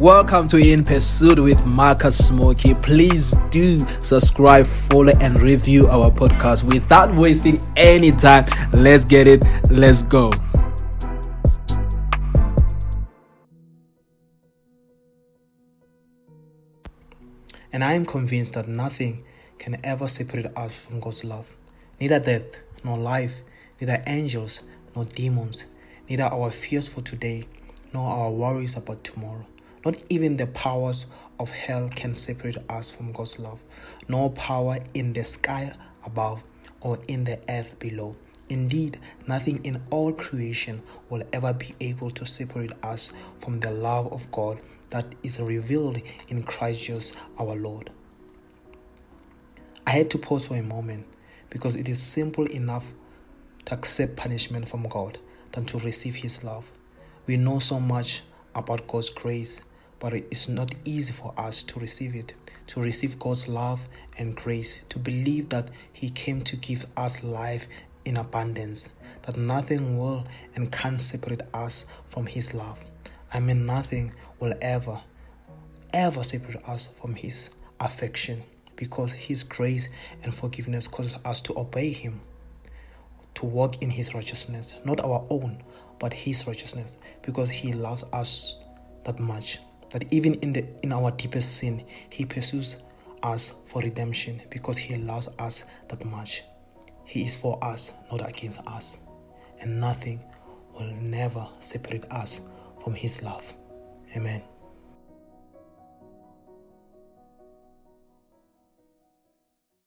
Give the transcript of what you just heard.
Welcome to In Pursuit with Marcus Mooki. Please do subscribe, follow, and review our podcast without wasting any time. Let's get it. Let's go. And I am convinced that nothing can ever separate us from God's love. Neither death, nor life, neither angels, nor demons, neither our fears for today, nor our worries about tomorrow. Not even the powers of hell can separate us from God's love, nor power in the sky above or in the earth below. Indeed, nothing in all creation will ever be able to separate us from the love of God that is revealed in Christ Jesus our Lord. I had to pause for a moment because it is simple enough to accept punishment from God than to receive His love. We know so much about God's grace but it's not easy for us to receive it, to receive God's love and grace, to believe that He came to give us life in abundance, that nothing will and can separate us from His love. I mean, nothing will ever, ever separate us from His affection because His grace and forgiveness causes us to obey Him, to walk in His righteousness, not our own, but His righteousness, because He loves us that much that even in the in our deepest sin he pursues us for redemption because he loves us that much. He is for us not against us. And nothing will never separate us from his love. Amen